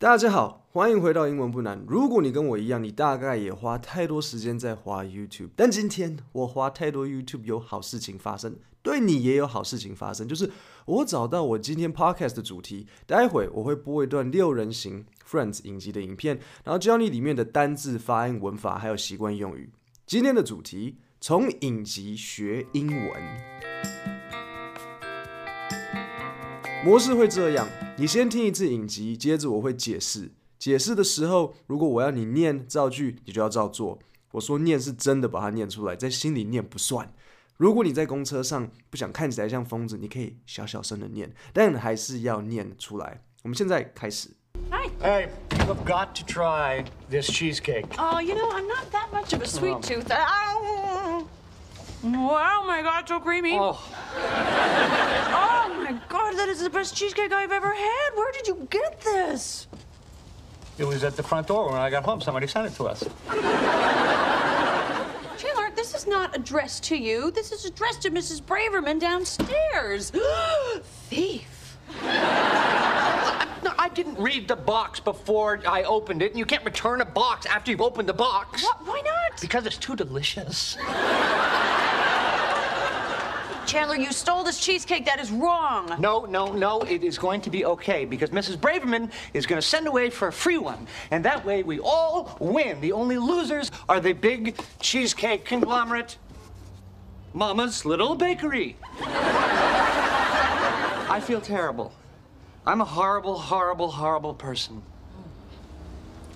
大家好，欢迎回到英文不难。如果你跟我一样，你大概也花太多时间在滑 YouTube，但今天我花太多 YouTube 有好事情发生，对你也有好事情发生，就是我找到我今天 Podcast 的主题。待会我会播一段六人行 Friends 影集的影片，然后教你里面的单字、发音、文法还有习惯用语。今天的主题：从影集学英文。模式会这样。你先听一次影集，接着我会解释。解释的时候，如果我要你念造句，你就要照做。我说念是真的把它念出来，在心里念不算。如果你在公车上不想看起来像疯子，你可以小小声的念，但还是要念出来。我们现在开始。Hi. Hey, you've got to try this cheesecake. Oh, you know, I'm not that much of a sweet tooth. Oh, oh my God, so creamy. Oh, Oh my God, that is the best cheesecake I've ever had. Where did you get this? it was at the front door when I got home. Somebody sent it to us. Chandler, this is not addressed to you. This is addressed to Mrs. Braverman downstairs. Thief. No, I didn't read the box before I opened it, and you can't return a box after you've opened the box. What? Why not? Because it's too delicious. Chandler, you stole this cheesecake. That is wrong. No, no, no, it is going to be okay because Mrs. Braverman is going to send away for a free one. And that way we all win. The only losers are the big cheesecake conglomerate, Mama's Little Bakery. I feel terrible. I'm a horrible, horrible, horrible person.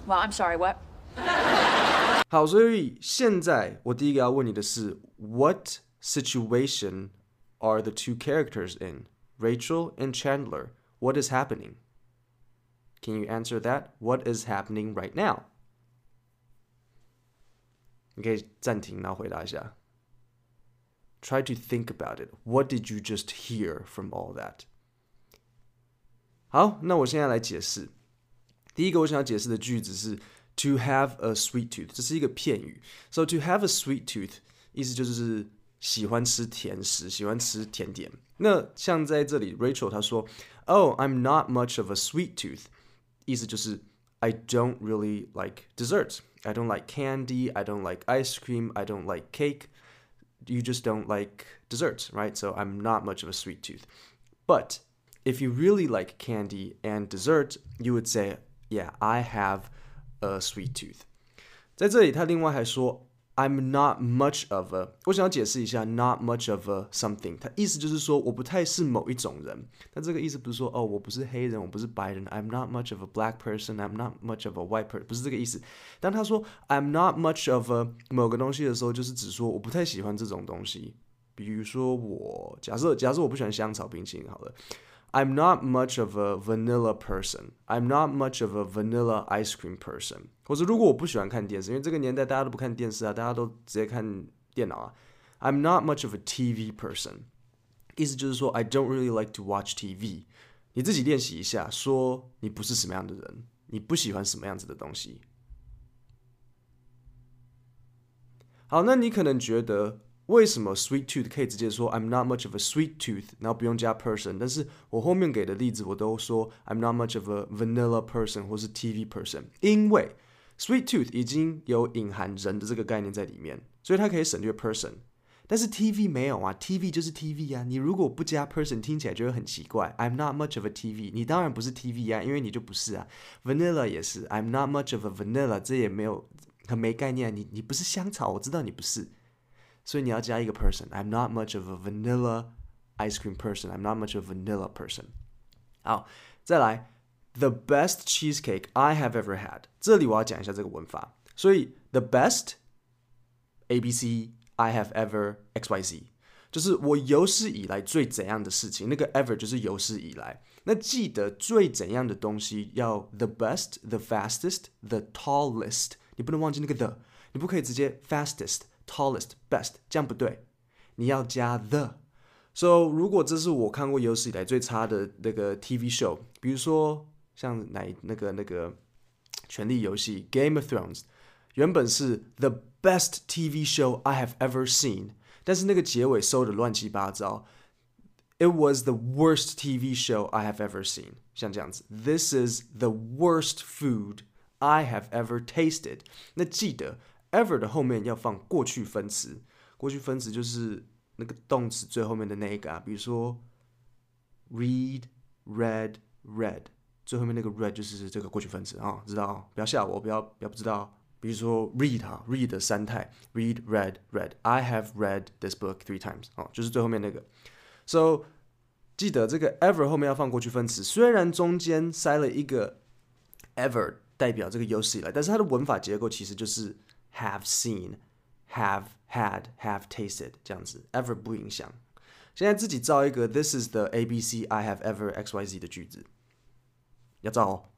Well, I'm sorry. What? 好，所以现在我第一个要问你的是，What situation are the two characters in? Rachel and Chandler. What is happening? Can you answer that? What is happening right now? 你可以暂停，然后回答一下。Try to think about it. What did you just hear from all that? 好，那我现在来解释。第一个我想要解释的句子是 to have a sweet tooth，这是一个片语。So to have a sweet tooth 意思就是 喜欢吃甜食，喜欢吃甜点。那像在这里，Rachel 她说，Oh, I'm not much of a sweet tooth，意思就是 I don't really like desserts. I don't like candy. I don't like ice cream. I don't like cake. You just don't like desserts, right? So I'm not much of a sweet tooth. But if you really like candy and dessert, you would say, Yeah, I have a sweet tooth. 在这里，他另外还说 I'm not much of a，我想要解释一下 not much of a something，它意思就是说我不太是某一种人。但这个意思不是说哦，我不是黑人，我不是白人，I'm not much of a black person，I'm not much of a white person，不是这个意思。当他说 I'm not much of a 某个东西的时候，就是指说我不太喜欢这种东西。比如说我假设假设我不喜欢香草冰淇淋好了。I'm not much of a vanilla person. I'm not much of a vanilla ice cream person. 或者如果我不喜欢看电视，因为这个年代大家都不看电视啊，大家都直接看电脑啊。I'm not much of a TV person. 意思就是说，I don't really like to watch TV。你自己练习一下，说你不是什么样的人，你不喜欢什么样子的东西。好，那你可能觉得 为什么 sweet tooth 可以直接说 I'm not much of a sweet tooth，然后不用加 person？但是我后面给的例子我都说 I'm not much of a vanilla person 或是 TV person，因为 sweet tooth 已经有隐含人的这个概念在里面，所以它可以省略 person。但是 TV 没有啊，TV 就是 TV 啊，你如果不加 person，听起来就会很奇怪。I'm not much of a TV，你当然不是 TV 啊，因为你就不是啊。Vanilla 也是，I'm not much of a vanilla，这也没有很没概念，你你不是香草，我知道你不是。所以你要加一个 person。I'm not much of a vanilla ice cream person. I'm not much of a vanilla person. 好，再来，the best cheesecake I have ever had。这里我要讲一下这个文法。所以 the best A B C I have ever X Y Z，就是我有史以来最怎样的事情。那个 ever 就是有史以来。那记得最怎样的东西要 the best, the fastest, the tallest。你不能忘记那个 the，你不可以直接 fastest。 tallest best，这样不对，你要加 the。So 如果这是我看过有史以来最差的那个 TV show，比如说像哪那个那个《权力游戏》Game of Thrones，原本是 the best TV show I have ever seen，但是那个结尾收的乱七八糟。 It was the worst TV show I have ever seen. 像这样子，This is the worst food I have ever tasted。那记得 ever 的后面要放过去分词，过去分词就是那个动词最后面的那一个啊，比如说 read、read、read，最后面那个 read 就是这个过去分词啊，知道啊？不要吓我，不要不要不知道。比如说 read 哈，read 的三态，read、read、read。I have read this book three times 哦，就是最后面那个。So 记得这个 ever 后面要放过去分词，虽然中间塞了一个 ever 代表这个有史以来，但是它的文法结构其实就是 have seen、have had、have tasted 这样子，ever 不影响。现在自己造一个 This is the A B C I have ever X Y Z 的句子，要造哦。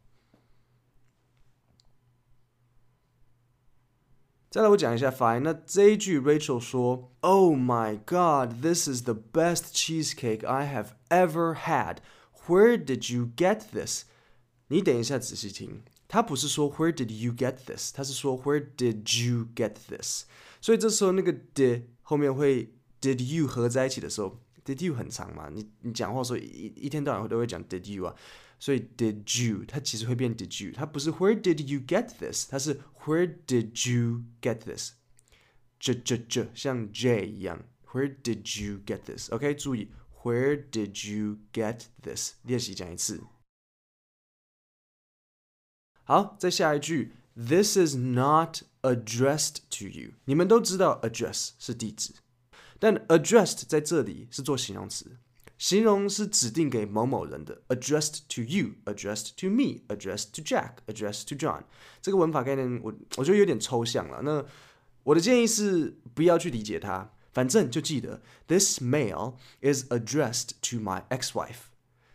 再来我讲一下发音。那这一句 Rachel 说：“Oh my God, this is the best cheesecake I have ever had. Where did you get this？” 你等一下仔细听， 他不是说 “Where did you get this”，他是说 “Where did you get this？” 所以这时候那个 “did” 后面会 “did you” 合在一起的时候，“did you” 很长嘛，你你讲话的时候一一天到晚都会讲 “did you” 啊。所以 did you 它其实会变 did you，它不是 where did you get this，它是 where did you get this，这这这像 J 一样，where did you get this？OK，、okay? 注意 where did you get this？练习讲一次。 好，再下一句，This is not addressed to you。你们都知道 address 是地址，但 addressed 在这里是做形容词。形容是指定给某某人的，addressed to you，addressed to me，addressed to Jack，addressed to John。这个文法概念，我我觉得有点抽象了。那我的建议是不要去理解它，反正就记得，This mail is addressed to my ex-wife。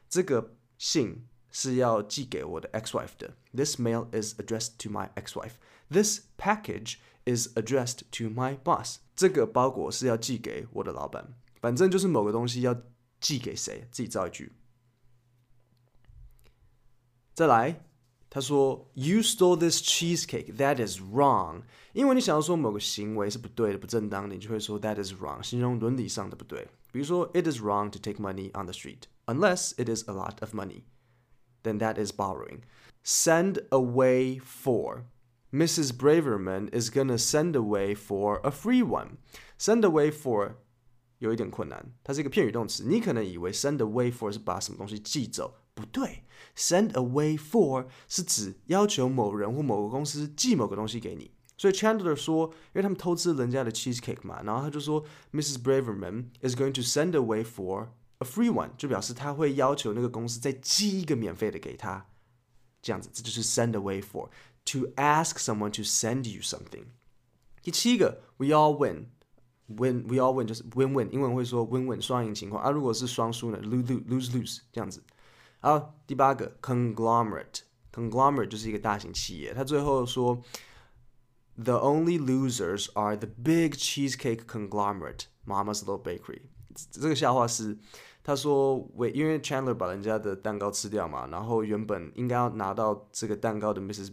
这个信是要寄给我的 ex-wife 的。This mail is addressed to my ex-wife. This package is addressed to my boss. 这个包裹是要寄给我的老板。反正就是某个东西要寄给谁？自己造一句。再来，他说：“You stole this cheesecake. That is wrong.” 因为你想要说某个行为是不对的、不正当的，你就会说 “That is wrong”，形容伦理上的不对。比如说，“It is wrong to take money on the street unless it is a lot of money.” Then that is borrowing. Send away for. Mrs. Braverman is gonna send away for a free one. Send away for 有一点困难，它是一个片语动词。你可能以为 send away for 是把什么东西寄走，不对，send away for 是指要求某人或某个公司寄某个东西给你。所以 Chandler 说，因为他们偷吃人家的 cheesecake 嘛，然后他就说 Mrs. Braverman is going to send away for a free one，就表示他会要求那个公司再寄一个免费的给他。这样子，这就是 send away for。To ask someone to send you something。第七个，we all win。win we all win 就是 win win，英文会说 win win 双赢情况啊。如果是双输呢，lose lose lose lose 这样子。好，第八个 conglomerate conglomerate 就是一个大型企业。他最后说，the only losers are the big cheesecake conglomerate Mama's Little Bakery。这个笑话是 他说为因为 Chandler 把人家的蛋糕吃掉嘛，然后原本应该要拿到这个蛋糕的 Mrs.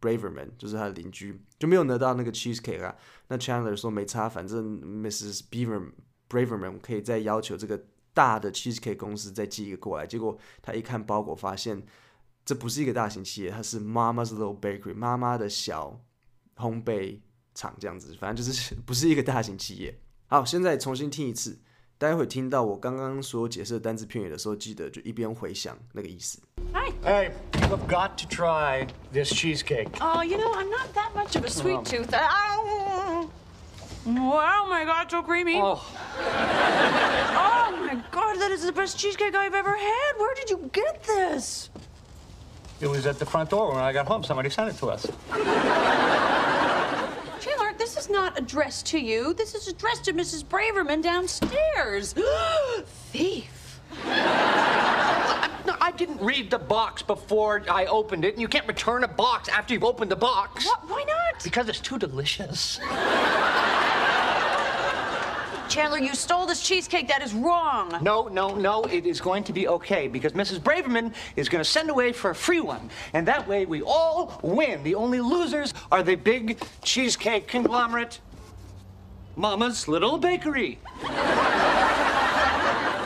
Braverman 就是他的邻居，就没有得到那个 cheesecake 啊。那 Chandler 说没差，反正 Mrs. Beaver Braverman 可以再要求这个大的 cheesecake 公司再寄一个过来。结果他一看包裹，发现这不是一个大型企业，它是 Mama's Little Bakery 妈妈的小烘焙厂这样子。反正就是 不是一个大型企业。好，现在重新听一次。待会听到我刚刚所解释的单字片语的时候，记得就一边回想那个意思。hi hey you have got to try this cheesecake. Oh, you know, I'm not that much of a sweet tooth. Oh, oh my God, so creamy. Oh. oh my God, that is the best cheesecake I've ever had. Where did you get this? It was at the front door when I got home. Somebody sent it to us. This is not addressed to you. This is addressed to Mrs. Braverman downstairs. Thief. No, I didn't read the box before I opened it, and you can't return a box after you've opened the box. What? Why not? Because it's too delicious. Chandler, you stole this cheesecake. That is wrong. No, no, no. It is going to be okay because Mrs. Braverman is going to send away for a free one. And that way we all win. The only losers are the big cheesecake conglomerate, Mama's Little Bakery.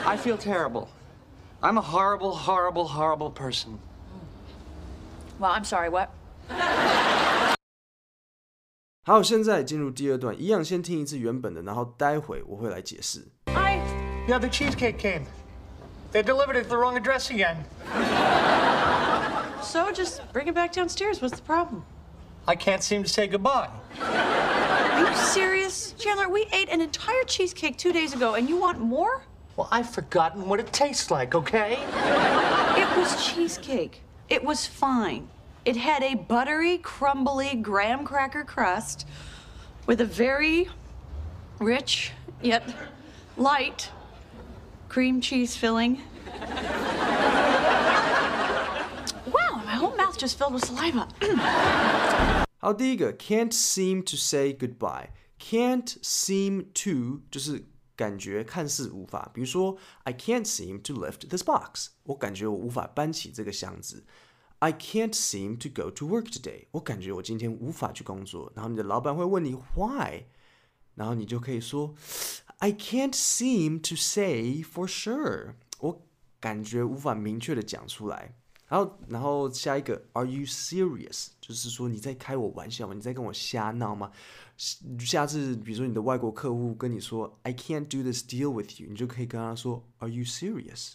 I feel terrible. I'm a horrible, horrible, horrible person. Well, I'm sorry, what? 好，现在进入第二段，一样先听一次原本的，然后待会我会来解释。 I. Yeah, the cheesecake came. They delivered it to the wrong address again. So just bring it back downstairs. What's the problem? I can't seem to say goodbye. Are you serious? Chandler, we ate an entire cheesecake two days ago, and you want more? Well, I've forgotten what it tastes like, okay? It was cheesecake. It was fine. It had a buttery, crumbly graham cracker crust with a very rich yet light cream cheese filling. wow, my whole mouth just filled with saliva. 好，第一个 can't seem to say goodbye。can't seem to 就是感觉看似无法，比如说 I can't seem to lift this box，我感觉我无法搬起这个箱子。 I can't seem to go to work today，我感觉我今天无法去工作。然后你的老板会问你 why，然后你就可以说 I can't seem to say for sure，我感觉无法明确的讲出来。然后，然后下一个，Are you serious？就是说你在开我玩笑吗？你在跟我瞎闹吗？下次比如说你的外国客户跟你说 I can't do this deal with you，你就可以跟他说 Are you serious？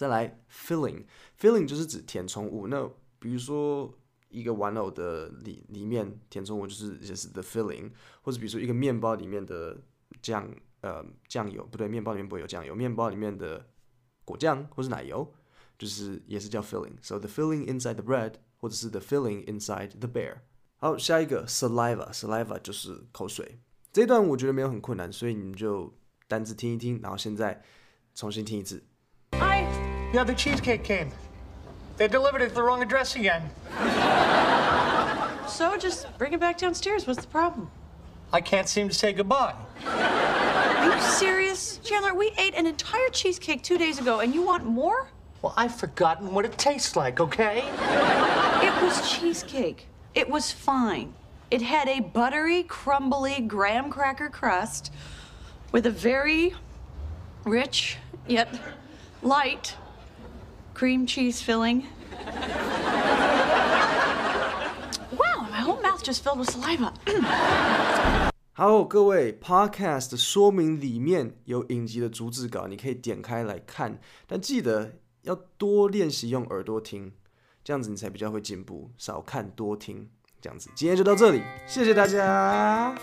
再来，filling，filling 就是指填充物。那比如说一个玩偶的里里面填充物就是就是 the filling，或者比如说一个面包里面的酱呃酱油，不对，面包里面不会有酱油，面包里面的果酱或是奶油。就是也是叫 filling。So the filling inside the bread，或者是 the filling inside the bear。好，下一个 saliva，saliva 就是口水。这一段我觉得没有很困难，所以你们就单字听一听，然后现在重新听一次。Yeah, the cheesecake came. They delivered it to the wrong address again. So just bring it back downstairs. What's the problem? I can't seem to say goodbye. Are you serious? Chandler, we ate an entire cheesecake two days ago, and you want more? Well, I've forgotten what it tastes like, okay? It was cheesecake. It was fine. It had a buttery, crumbly graham cracker crust with a very rich yet light cream cheese filling. wow, my whole mouth just filled with saliva. 好，各位，Podcast 说明里面有影集的逐字稿，你可以点开来看，但记得要多练习用耳朵听，这样子你才比较会进步。少看多听，这样子。今天就到这里，谢谢大家。